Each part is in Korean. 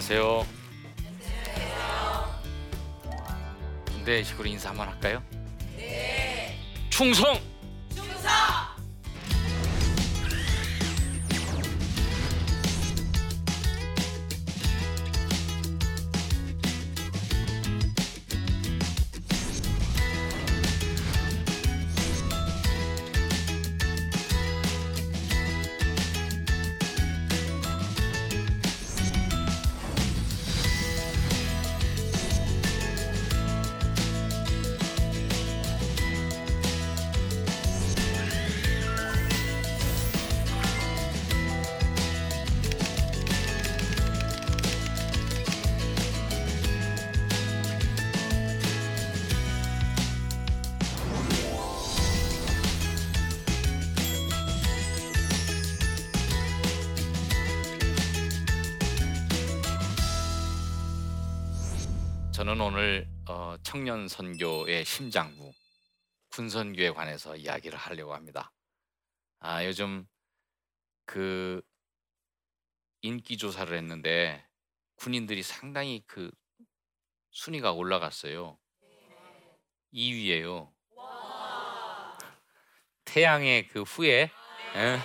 안녕하세요. 군대식으로 인사 한번 할까요? 네. 충성! 저는 오늘 어, 청년 선교의 심장부 군선교에 관해서 이야기를 하려고 합니다. 아 요즘 그 인기 조사를 했는데 군인들이 상당히 그 순위가 올라갔어요. 2위예요. 태양의 그 후에 에? 예?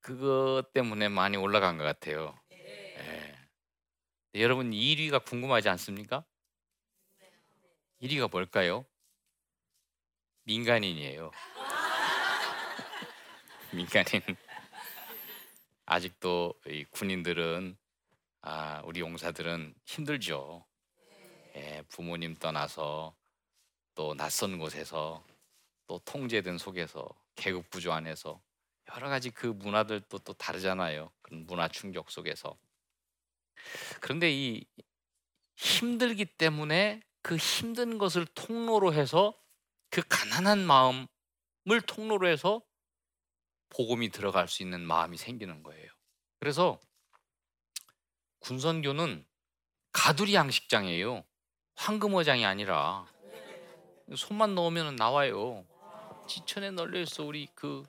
그것 때문에 많이 올라간 것 같아요. 네, 여러분 1위가 궁금하지 않습니까? 1위가 뭘까요? 민간인이에요. 민간인. 아직도 이 군인들은 아, 우리 용사들은 힘들죠. 예, 부모님 떠나서 또 낯선 곳에서 또 통제된 속에서 계급 구조 안에서 여러 가지 그 문화들도 또 다르잖아요. 그런 문화 충격 속에서 그런데 이 힘들기 때문에 그 힘든 것을 통로로 해서 그 가난한 마음을 통로로 해서 복음이 들어갈 수 있는 마음이 생기는 거예요. 그래서 군선교는 가두리 양식장이에요. 황금어장이 아니라 손만 넣으면 나와요. 지천에 널려 있어 우리 그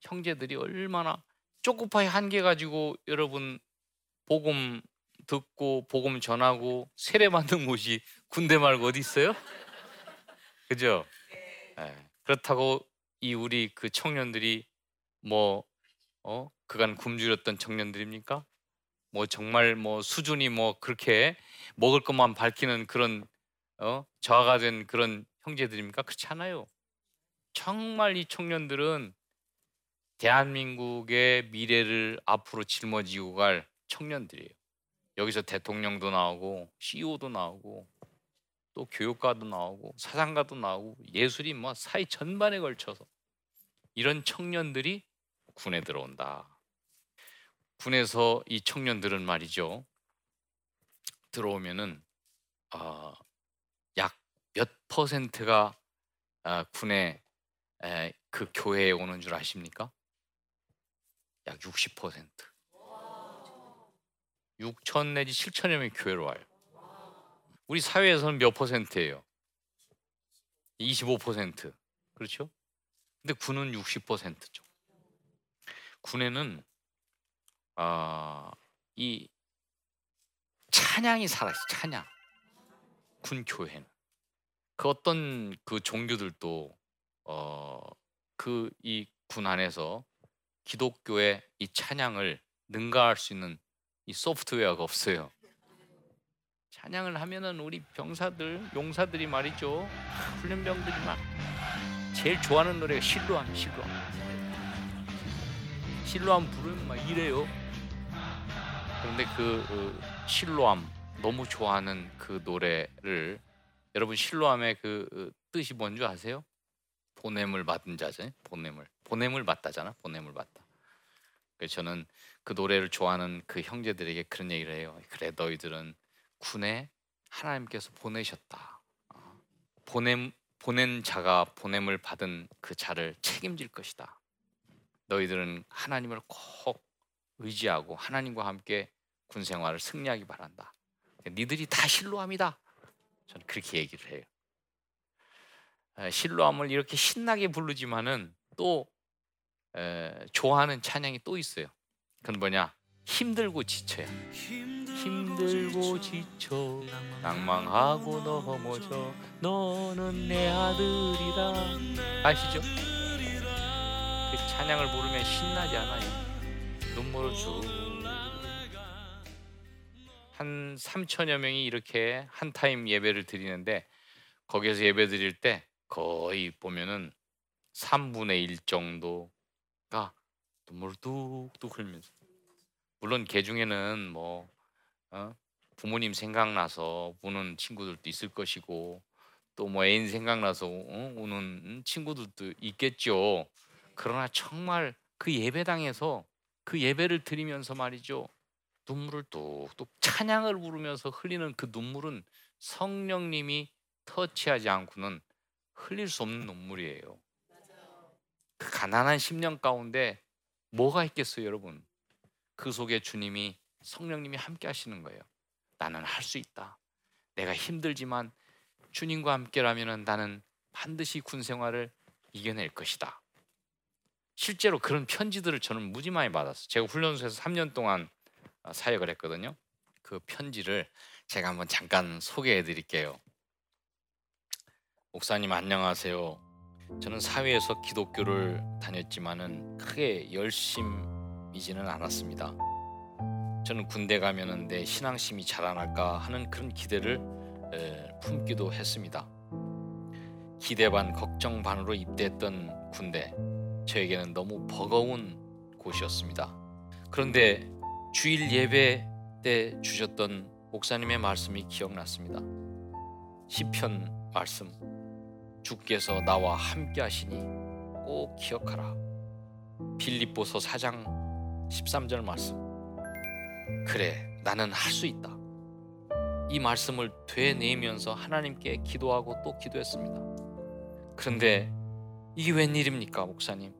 형제들이 얼마나 쪼꼬파이 한개 가지고 여러분 복음 듣고 복음 전하고 세례 받는 곳이 군대 말고 어디 있어요? 그죠? 네. 그렇다고 이 우리 그 청년들이 뭐 어? 그간 굶주렸던 청년들입니까? 뭐 정말 뭐 수준이 뭐 그렇게 먹을 것만 밝히는 그런 어? 저하가 된 그런 형제들입니까? 그렇지 않아요. 정말 이 청년들은 대한민국의 미래를 앞으로 짊어지고 갈 청년들이에요. 여기서 대통령도 나오고 CEO도 나오고 또 교육가도 나오고 사상가도 나오고 예술이 뭐 사회 전반에 걸쳐서 이런 청년들이 군에 들어온다. 군에서 이 청년들은 말이죠. 들어오면은 어, 약몇 퍼센트가 어, 군에 에, 그 교회에 오는 줄 아십니까? 약 60%. 6천 내지 7천여 명이 교회로 와요. 우리 사회에서는 몇 퍼센트예요? 25%. 그렇죠? 근데 군은 60%죠. 군에는 아, 이 찬양이 살아있어. 찬양. 군 교회는 그 어떤 그 종교들도 어, 그 이 군 안에서 기독교의 이 찬양을 능가할 수 있는 이 소프트웨어가 없어요. 찬양을 하면은 우리 병사들, 용사들이 말이죠. 훈련병들이 막 제일 좋아하는 노래가 실로암, 실로암. 실로암 부르면 막 이래요. 그런데 그, 그 실로암 너무 좋아하는 그 노래를 여러분 실로암의 그, 그 뜻이 뭔지 아세요? 보냄을 받은 자죠. 보냄을 보냄을 받다잖아. 보냄을 받다. 저는 그 노래를 좋아하는 그 형제들에게 그런 얘기를 해요. 그래 너희들은 군에 하나님께서 보내셨다. 어. 보냄 보낸 자가 보냄을 받은 그 자를 책임질 것이다. 너희들은 하나님을 꼭 의지하고 하나님과 함께 군 생활을 승리하기 바란다. 니들이 다 실로함이다. 저는 그렇게 얘기를 해요. 실로함을 이렇게 신나게 부르지만은 또 에, 좋아하는 찬양이 또 있어요. 그건 뭐냐? 힘들고 지쳐야 힘들고 지쳐 낭망하고 넘어져 너는 내 아들이다 아시죠? 그 찬양을 부르면 신나지 않아요 눈물을 쭉한 3천여 명이 이렇게 한 타임 예배를 드리는데 거기에서 예배 드릴 때 거의 보면은 3분의 1 정도 가 눈물을 뚝뚝 흘면서 물론 개 중에는 뭐 어? 부모님 생각나서 우는 친구들도 있을 것이고 또 뭐 애인 생각나서 어? 우는 친구들도 있겠죠. 그러나 정말 그 예배당에서 그 예배를 드리면서 말이죠. 눈물을 뚝뚝 찬양을 부르면서 흘리는 그 눈물은 성령님이 터치하지 않고는 흘릴 수 없는 눈물이에요. 그 가난한 10년 가운데 뭐가 있겠어요, 여러분? 그 속에 주님이 성령님이 함께 하시는 거예요. 나는 할 수 있다. 내가 힘들지만 주님과 함께라면 나는 반드시 군 생활을 이겨낼 것이다. 실제로 그런 편지들을 저는 무지 많이 받았어요. 제가 훈련소에서 3년 동안 어, 사역을 했거든요. 그 편지를 제가 한번 잠깐 소개해 드릴게요. 목사님 안녕하세요. 저는 사회에서 기독교를 다녔지만은 크게 열심이지는 않았습니다. 저는 군대 가면은 내 신앙심이 자라날까 하는 그런 기대를 품기도 했습니다. 기대 반 걱정 반으로 입대했던 군대 저에게는 너무 버거운 곳이었습니다. 그런데 주일 예배 때 주셨던 목사님의 말씀이 기억났습니다. 시편 말씀 주께서 나와 함께 하시니 꼭 기억하라. 빌립보서 4장 13절 말씀. 그래, 나는 할 수 있다. 이 말씀을 되뇌면서 하나님께 기도하고 또 기도했습니다. 그런데 이게 웬일입니까, 목사님?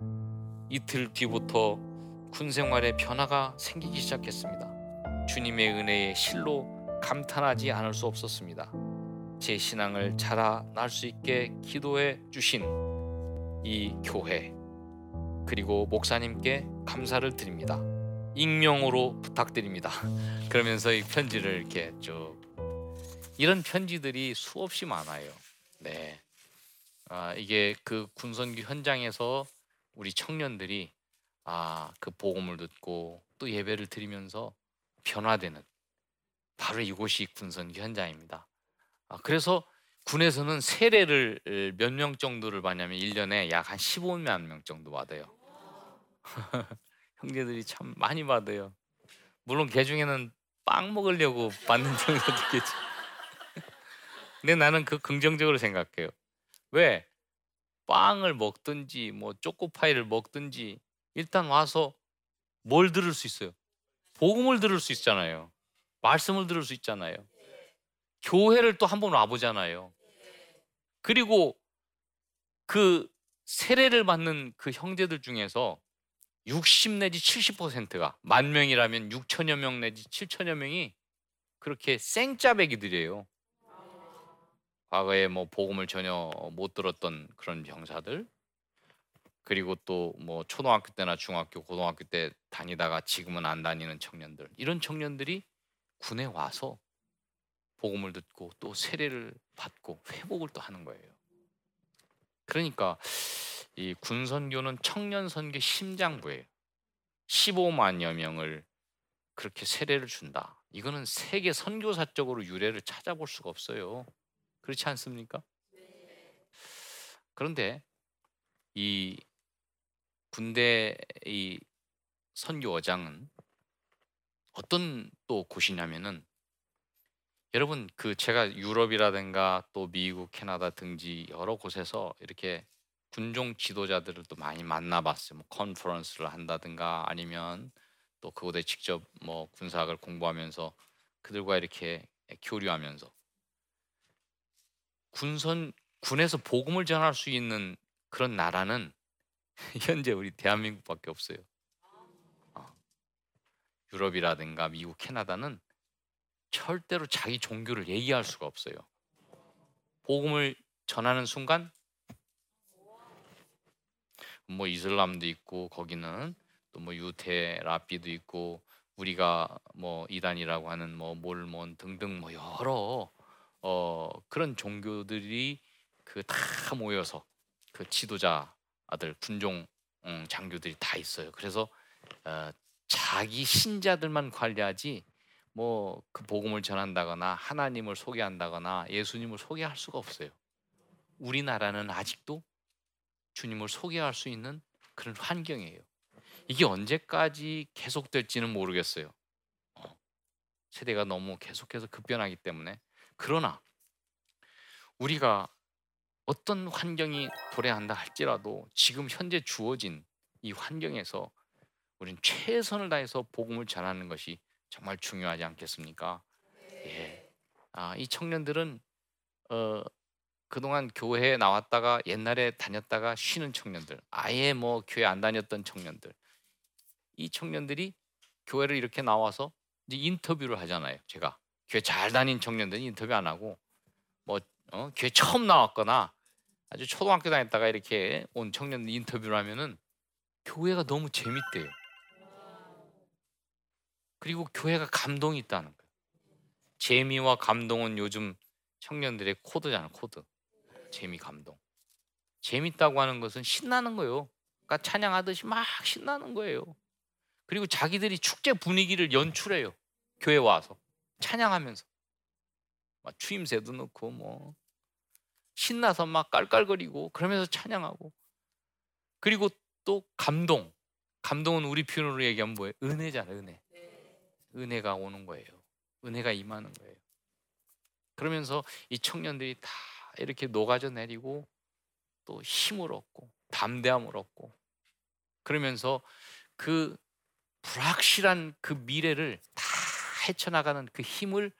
이틀 뒤부터 군 생활에 변화가 생기기 시작했습니다. 주님의 은혜에 실로 감탄하지 않을 수 없었습니다. 제 신앙을 자라날 수 있게 기도해 주신 이 교회 그리고 목사님께 감사를 드립니다. 익명으로 부탁드립니다. 그러면서 이 편지를 이렇게 쭉 이런 편지들이 수없이 많아요. 네, 아, 이게 그 군선교 현장에서 우리 청년들이 아, 그 복음을 듣고 또 예배를 드리면서 변화되는 바로 이곳이 군선교 현장입니다. 아, 그래서 군에서는 세례를 몇 명 정도를 받냐면 1년에 약 한 15만 명 정도 받아요. 형제들이 참 많이 받아요. 물론 개 중에는 빵 먹으려고 받는 경우도 있겠지. 근데 나는 그 긍정적으로 생각해요. 왜? 빵을 먹든지 뭐 초코파이를 먹든지 일단 와서 뭘 들을 수 있어요? 복음을 들을 수 있잖아요. 말씀을 들을 수 있잖아요. 교회를 또 한 번 와보잖아요. 그리고 그 세례를 받는 그 형제들 중에서 60 내지 70%가 만 명이라면 6천여 명 내지 7천여 명이 그렇게 생짜배기들이에요. 과거에 뭐 복음을 전혀 못 들었던 그런 병사들 그리고 또 뭐 초등학교 때나 중학교, 고등학교 때 다니다가 지금은 안 다니는 청년들 이런 청년들이 군에 와서 복음을 듣고 또 세례를 받고 회복을 또 하는 거예요. 그러니까 이 군선교는 청년 선교 심장부예요. 15만여 명을 그렇게 세례를 준다. 이거는 세계 선교사적으로 유래를 찾아볼 수가 없어요. 그렇지 않습니까? 그런데 이 군대 이 선교어장은 어떤 또 곳이냐면은 여러분 그 제가 유럽이라든가 또 미국, 캐나다 등지 여러 곳에서 이렇게 군종 지도자들을 또 많이 만나봤어요. 뭐 컨퍼런스를 한다든가 아니면 또 그곳에 직접 뭐 군사학을 공부하면서 그들과 이렇게 교류하면서 군선 군에서 복음을 전할 수 있는 그런 나라는 현재 우리 대한민국밖에 없어요. 어. 유럽이라든가 미국, 캐나다는 절대로 자기 종교를 얘기할 수가 없어요. 복음을 전하는 순간 뭐 이슬람도 있고 거기는 또 뭐 유태 라비도 있고 우리가 뭐 이단이라고 하는 뭐 몰몬 등등 뭐 여러 어 그런 종교들이 그 다 모여서 그 지도자들 군종 음, 장교들이 다 있어요. 그래서 어, 자기 신자들만 관리하지 뭐 그 복음을 전한다거나 하나님을 소개한다거나 예수님을 소개할 수가 없어요. 우리나라는 아직도 주님을 소개할 수 있는 그런 환경이에요. 이게 언제까지 계속될지는 모르겠어요. 어, 세대가 너무 계속해서 급변하기 때문에 그러나 우리가 어떤 환경이 도래한다 할지라도 지금 현재 주어진 이 환경에서 우리는 최선을 다해서 복음을 전하는 것이 정말 중요하지 않겠습니까? 예. 아, 이 청년들은 어, 그동안 교회에 나왔다가 옛날에 다녔다가 쉬는 청년들, 아예 뭐 교회 안 다녔던 청년들, 이 청년들이 교회를 이렇게 나와서 이제 인터뷰를 하잖아요. 제가 교회 잘 다닌 청년들은 인터뷰 안 하고 뭐 어, 교회 처음 나왔거나 아주 초등학교 다녔다가 이렇게 온 청년들 인터뷰를 하면은 교회가 너무 재밌대요. 그리고 교회가 감동이 있다는 거예요. 재미와 감동은 요즘 청년들의 코드잖아, 코드. 재미, 감동. 재밌다고 하는 것은 신나는 거예요. 그러니까 찬양하듯이 막 신나는 거예요. 그리고 자기들이 축제 분위기를 연출해요. 교회 와서 찬양하면서 막 추임새도 넣고 뭐 신나서 막 깔깔거리고 그러면서 찬양하고 그리고 또 감동. 감동은 우리 표현으로 얘기하면 뭐예요? 은혜잖아, 은혜. 은혜가 오는 거예요. 은혜가 임하는 거예요. 그러면서 이 청년들이 다 이렇게 녹아져 내리고 또 힘을 얻고 담대함을 얻고 그러면서 그 불확실한 그 미래를 다 헤쳐나가는 그 힘을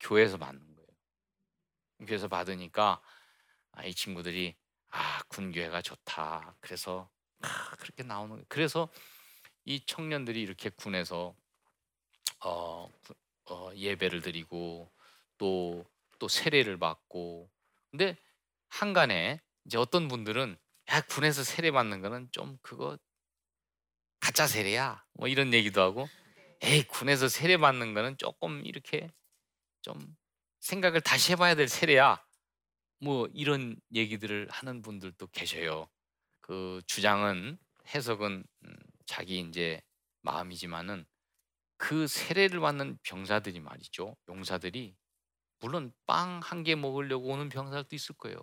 교회에서 받는 거예요. 교회에서 받으니까 아, 이 친구들이 아 군교회가 좋다. 그래서 아, 그렇게 나오는 거예요. 그래서 이 청년들이 이렇게 군에서 어, 어, 예배를 드리고 또 또 세례를 받고. 근데 한간에 이제 어떤 분들은 야 군에서 세례 받는 거는 좀 그거 가짜 세례야. 뭐 이런 얘기도 하고. 에이 군에서 세례 받는 거는 조금 이렇게 좀 생각을 다시 해봐야 될 세례야. 뭐 이런 얘기들을 하는 분들도 계셔요. 그 주장은 해석은 음, 자기 이제 마음이지만은 그 세례를 받는 병사들이 말이죠. 용사들이 물론 빵 한 개 먹으려고 오는 병사들도 있을 거예요.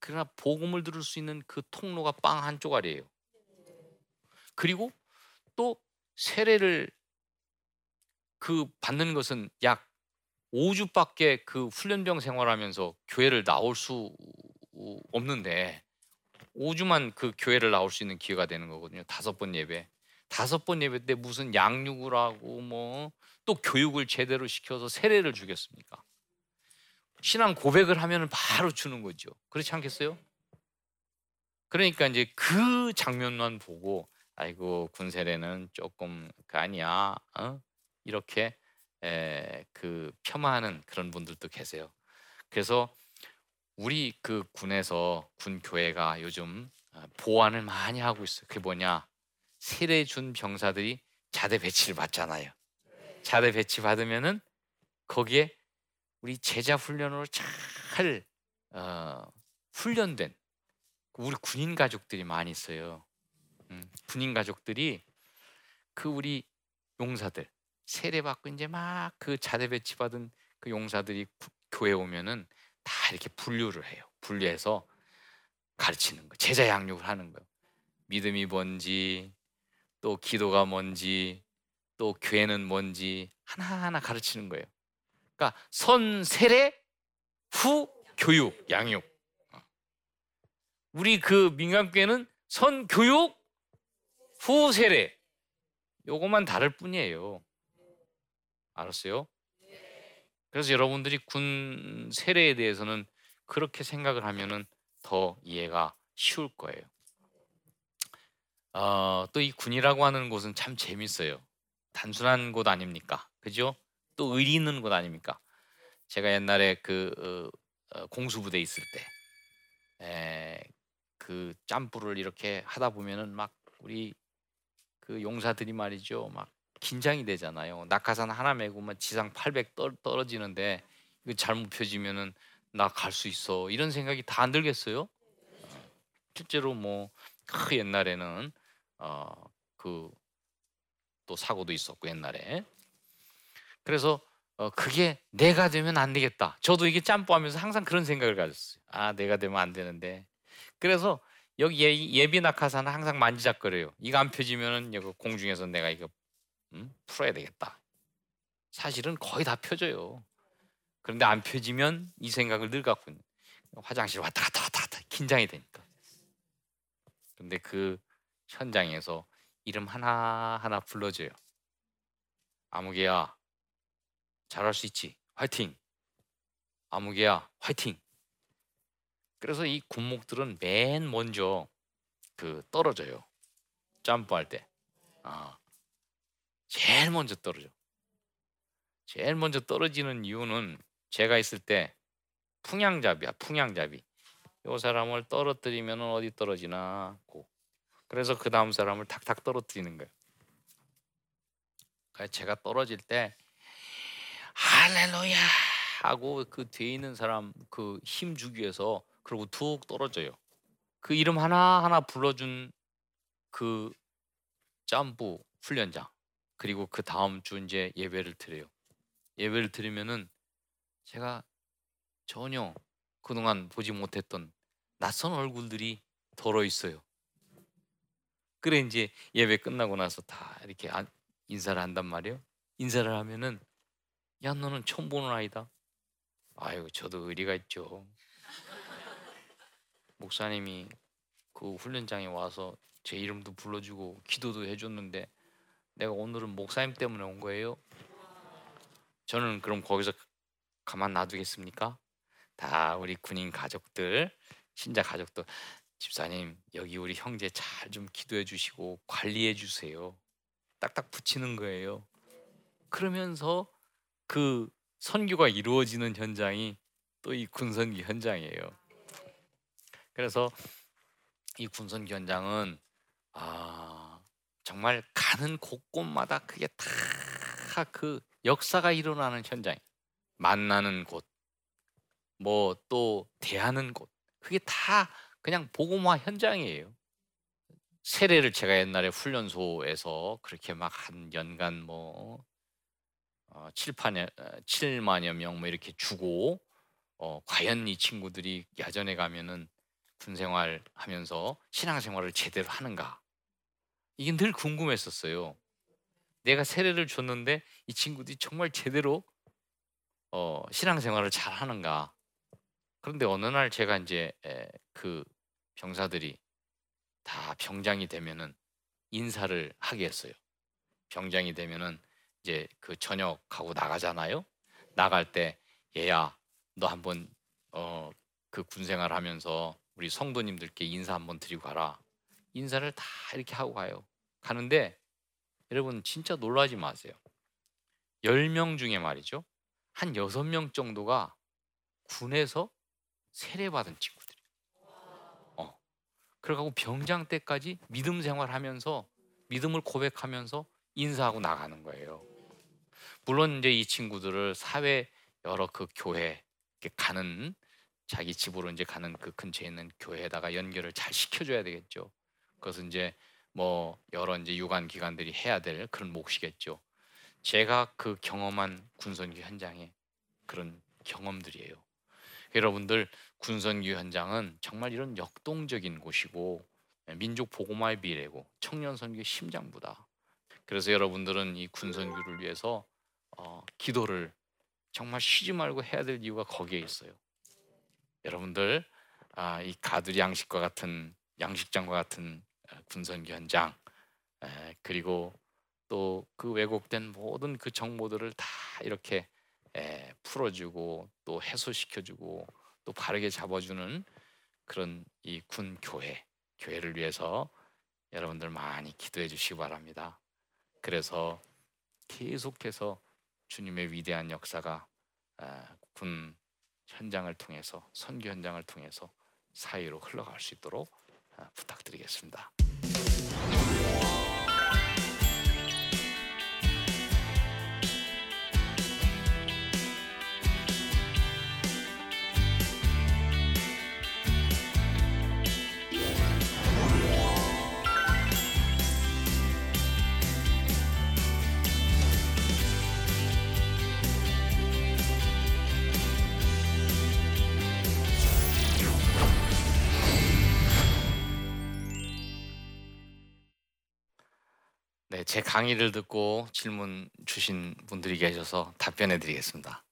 그러나 복음을 들을 수 있는 그 통로가 빵한 쪼가리예요. 그리고 또 세례를 그 받는 것은 약 5주밖에 그 훈련병 생활하면서 교회를 나올 수 없는데 5주만 그 교회를 나올 수 있는 기회가 되는 거거든요. 다섯 번 예배. 다섯 번 예배 때 무슨 양육을 하고 뭐 또 교육을 제대로 시켜서 세례를 주겠습니까? 신앙 고백을 하면 바로 주는 거죠. 그렇지 않겠어요? 그러니까 이제 그 장면만 보고 아이고 군세례는 조금 그 아니야 어? 이렇게 에, 그 폄하하는 그런 분들도 계세요. 그래서 우리 그 군에서 군 교회가 요즘 어, 보완을 많이 하고 있어요. 그게 뭐냐? 세례 준 병사들이 자대 배치를 받잖아요. 자대 배치 받으면은 거기에 우리 제자 훈련으로 잘 어, 훈련된 우리 군인 가족들이 많이 있어요. 음, 군인 가족들이 그 우리 용사들 세례 받고 이제 막 그 자대 배치 받은 그 용사들이 구, 교회 오면은 다 이렇게 분류를 해요. 분류해서 가르치는 거, 제자 양육을 하는 거예요. 믿음이 뭔지, 또 기도가 뭔지 또 교회는 뭔지 하나하나 가르치는 거예요. 그러니까 선 세례 후 교육 양육. 우리 그 민간교회는 선 교육 후 세례. 요것만 다를 뿐이에요. 알았어요? 그래서 여러분들이 군 세례에 대해서는 그렇게 생각을 하면은 더 이해가 쉬울 거예요. 어, 또 이 군이라고 하는 곳은 참 재밌어요. 단순한 곳 아닙니까? 그죠? 또 의리 있는 곳 아닙니까? 제가 옛날에 그 어, 어, 공수부대 있을 때, 에, 그 짬뿌를 이렇게 하다 보면은 막 우리 그 용사들이 말이죠, 막 긴장이 되잖아요. 낙하산 하나 메고만 지상 800 떨, 떨어지는데 이거 잘못 펴지면은 나 갈 수 있어 이런 생각이 다 안 들겠어요? 실제로 뭐 그 옛날에는 어 그또 사고도 있었고 옛날에 그래서 어 그게 내가 되면 안 되겠다. 저도 이게 짬뽀하면서 항상 그런 생각을 가졌어요. 아 내가 되면 안 되는데 그래서 여기 예, 비 낙하산은 항상 만지작거려요. 이거 안 펴지면은 여기 공중에서 내가 이거 음? 풀어야 되겠다. 사실은 거의 다 펴져요. 그런데 안 펴지면 이 생각을 늘 갖고 있는. 화장실 왔다 갔다 왔다 갔다 긴장이 되니까. 근데 그 현장에서 이름 하나 하나 불러줘요. 아무개야 잘할 수 있지. 화이팅. 아무개야 화이팅. 그래서 이 군목들은 맨 먼저 그 떨어져요. 점프할 때. 아. 제일 먼저 떨어져. 제일 먼저 떨어지는 이유는 제가 있을 때 풍양잡이야, 풍양잡이. 요 사람을 떨어뜨리면 어디 떨어지나 고. 그래서 그 다음 사람을 탁탁 떨어뜨리는 거예요. 그래서 제가 떨어질 때 할렐루야 하고 그 뒤에 있는 사람 그 힘 주기 위해서 그리고 툭 떨어져요. 그 이름 하나 하나 불러준 그 점프 훈련장 그리고 그 다음 주 이제 예배를 드려요. 예배를 드리면은 제가 전혀 그동안 보지 못했던 낯선 얼굴들이 덜어 있어요. 그래 이제 예배 끝나고 나서 다 이렇게 인사를 한단 말이에요. 인사를 하면은 야 너는 처음 보는 아이다. 아유 저도 의리가 있죠. 목사님이 그 훈련장에 와서 제 이름도 불러주고 기도도 해줬는데 내가 오늘은 목사님 때문에 온 거예요. 저는 그럼 거기서 가만 놔두겠습니까? 다 우리 군인 가족들, 신자 가족들, 집사님 여기 우리 형제 잘 좀 기도해 주시고 관리해 주세요. 딱딱 붙이는 거예요. 그러면서 그 선교가 이루어지는 현장이 또 이 군선기 현장이에요. 그래서 이 군선기 현장은 아 정말 가는 곳곳마다 그게 다 그 역사가 일어나는 현장, 만나는 곳, 뭐 또 대하는 곳, 그게 다 그냥 복음화 현장이에요. 세례를 제가 옛날에 훈련소에서 그렇게 막 한 연간 뭐 어, 7, 8년, 7만여 명 뭐 이렇게 주고 어, 과연 이 친구들이 야전에 가면은 군 생활 하면서 신앙 생활을 제대로 하는가? 이게 늘 궁금했었어요. 내가 세례를 줬는데 이 친구들이 정말 제대로 어, 신앙생활을 잘 하는가? 그런데 어느 날 제가 이제 에, 그 병사들이 다 병장이 되면은 인사를 하게 했어요. 병장이 되면은 이제 그 저녁하고 나가잖아요. 나갈 때 얘야 너 한번 어, 그 군생활 하면서 우리 성도님들께 인사 한번 드리고 가라. 인사를 다 이렇게 하고 가요. 가는데 여러분 진짜 놀라지 마세요. 10명 중에 말이죠. 한 6명 정도가 군에서 세례받은 친구들이에요. 어. 그래가고 병장 때까지 믿음 생활하면서 믿음을 고백하면서 인사하고 나가는 거예요. 물론 이제 이 친구들을 사회 여러 그 교회 가는 자기 집으로 이제 가는 그 근처에 있는 교회에다가 연결을 잘 시켜줘야 되겠죠. 그것은 이제 뭐 여러 이제 유관 기관들이 해야 될 그런 몫이겠죠. 제가 그 경험한 군선교 현장에 그런 경험들이에요. 여러분들 군선교 현장은 정말 이런 역동적인 곳이고 민족 보고마의 미래고 청년 선교 심장부다. 그래서 여러분들은 이 군선교를 위해서 어, 기도를 정말 쉬지 말고 해야 될 이유가 거기에 있어요. 여러분들 아, 이 가두리 양식과 같은 양식장과 같은 군선교 현장 그리고 또 그 왜곡된 모든 그 정보들을 다 이렇게 풀어주고 또 해소시켜주고 또 바르게 잡아주는 그런 이 군 교회 교회를 위해서 여러분들 많이 기도해 주시기 바랍니다. 그래서 계속해서 주님의 위대한 역사가 군 현장을 통해서 선교 현장을 통해서 사이로 흘러갈 수 있도록 부탁드리겠습니다. 제 강의를 듣고 질문 주신 분들이 계셔서 답변해 드리겠습니다.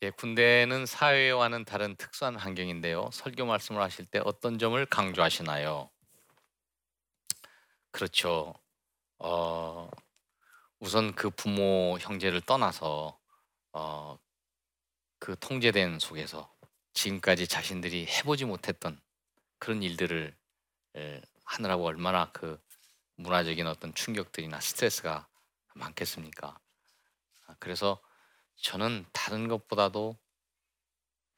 예, 군대는 사회와는 다른 특수한 환경인데요. 설교 말씀을 하실 때 어떤 점을 강조하시나요? 그렇죠. 어, 우선 그 부모 형제를 떠나서 어, 그 통제된 속에서 지금까지 자신들이 해보지 못했던 그런 일들을 에, 하느라고 얼마나 그 문화적인 어떤 충격들이나 스트레스가 많겠습니까? 아, 그래서 저는 다른 것보다도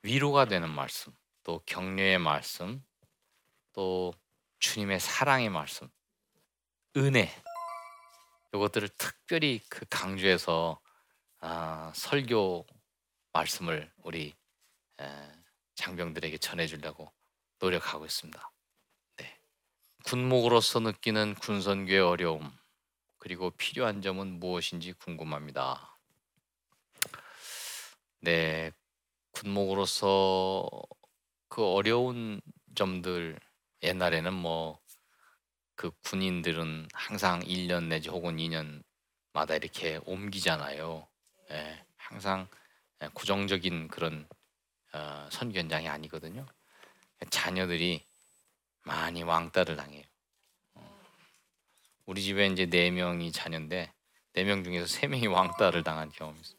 위로가 되는 말씀, 또 격려의 말씀, 또 주님의 사랑의 말씀, 은혜 이것들을 특별히 그 강조해서 아, 설교 말씀을 우리 에, 장병들에게 전해주려고 노력하고 있습니다. 네. 군목으로서 느끼는 군선교의 어려움 그리고 필요한 점은 무엇인지 궁금합니다. 네, 군목으로서 그 어려운 점들 옛날에는 뭐 그 군인들은 항상 1년 내지 혹은 2년마다 이렇게 옮기잖아요. 예, 항상 예, 고정적인 그런 어, 선견장이 아니거든요. 자녀들이 많이 왕따를 당해요. 어, 우리 집에 이제 네 명이 자녀인데 네 명 중에서 세 명이 왕따를 당한 경험이 있어요.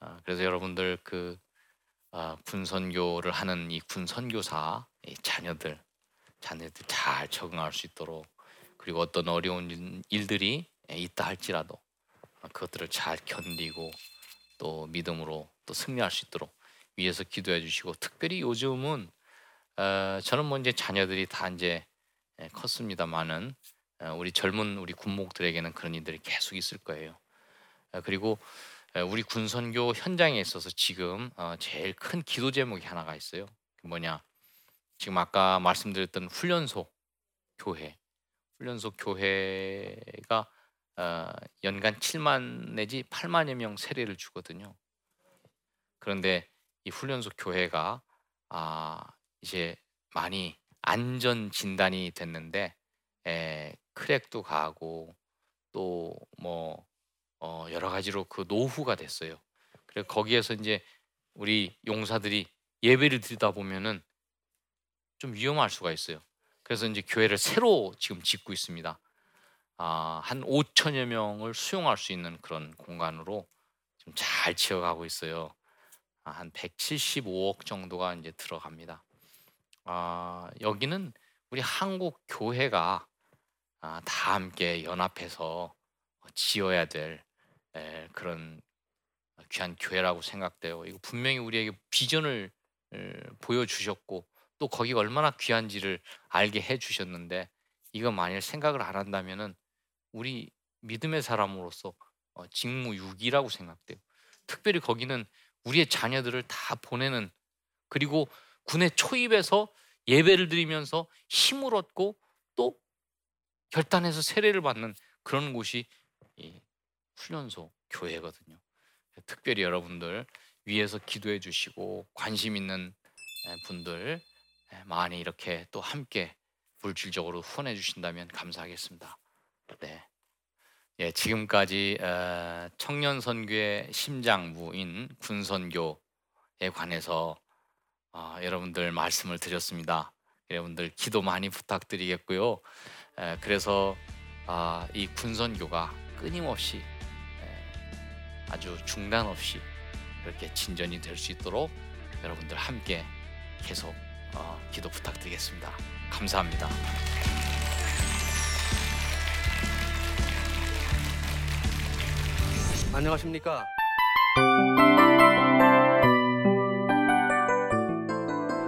아, 그래서 여러분들 그 아, 군선교를 하는 이 군선교사 이 자녀들 자녀들 잘 적응할 수 있도록 그리고 어떤 어려운 일들이 있다 할지라도 그것들을 잘 견디고 또 믿음으로 또 승리할 수 있도록 위해서 기도해 주시고 특별히 요즘은 어, 저는 뭐 이제 자녀들이 다 이제 컸습니다만은 어, 우리 젊은 우리 군목들에게는 그런 일들이 계속 있을 거예요. 어, 그리고 우리 군선교 현장에 있어서 지금 어, 제일 큰 기도 제목이 하나가 있어요. 뭐냐? 지금 아까 말씀드렸던 훈련소 교회, 훈련소 교회가 어, 연간 7만 내지 8만여 명 세례를 주거든요. 그런데 이 훈련소 교회가 아, 이제 많이 안전 진단이 됐는데 에, 크랙도 가고 또뭐 어, 여러 가지로 그 노후가 됐어요. 그래 거기에서 이제 우리 용사들이 예배를 드리다 보면은 좀 위험할 수가 있어요. 그래서 이제 교회를 새로 지금 짓고 있습니다. 아, 한 5천여 명을 수용할 수 있는 그런 공간으로 좀 잘 지어가고 있어요. 아, 한 175억 정도가 이제 들어갑니다. 아, 여기는 우리 한국 교회가 아, 다 함께 연합해서 지어야 될 에, 그런 귀한 교회라고 생각돼요. 이거 분명히 우리에게 비전을 에, 보여주셨고 또 거기가 얼마나 귀한지를 알게 해주셨는데 이거 만일 생각을 안 한다면은 우리 믿음의 사람으로서 어, 직무유기라고 생각돼요. 특별히 거기는 우리의 자녀들을 다 보내는 그리고 군에 초입해서 예배를 드리면서 힘을 얻고 또 결단해서 세례를 받는 그런 곳이 훈련소 교회거든요. 특별히 여러분들 위에서 기도해 주시고 관심 있는 분들 많이 이렇게 또 함께 물질적으로 후원해 주신다면 감사하겠습니다. 네. 예, 지금까지 어, 청년 선교의 심장부인 군선교에 관해서 어, 여러분들 말씀을 드렸습니다. 여러분들 기도 많이 부탁드리겠고요. 그래서 아, 이 군선교가 끊임없이 아주 중단 없이 그렇게 진전이 될 수 있도록 여러분들 함께 계속 어, 기도 부탁드리겠습니다. 감사합니다. 안녕하십니까?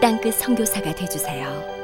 땅끝 선교사가 되주세요.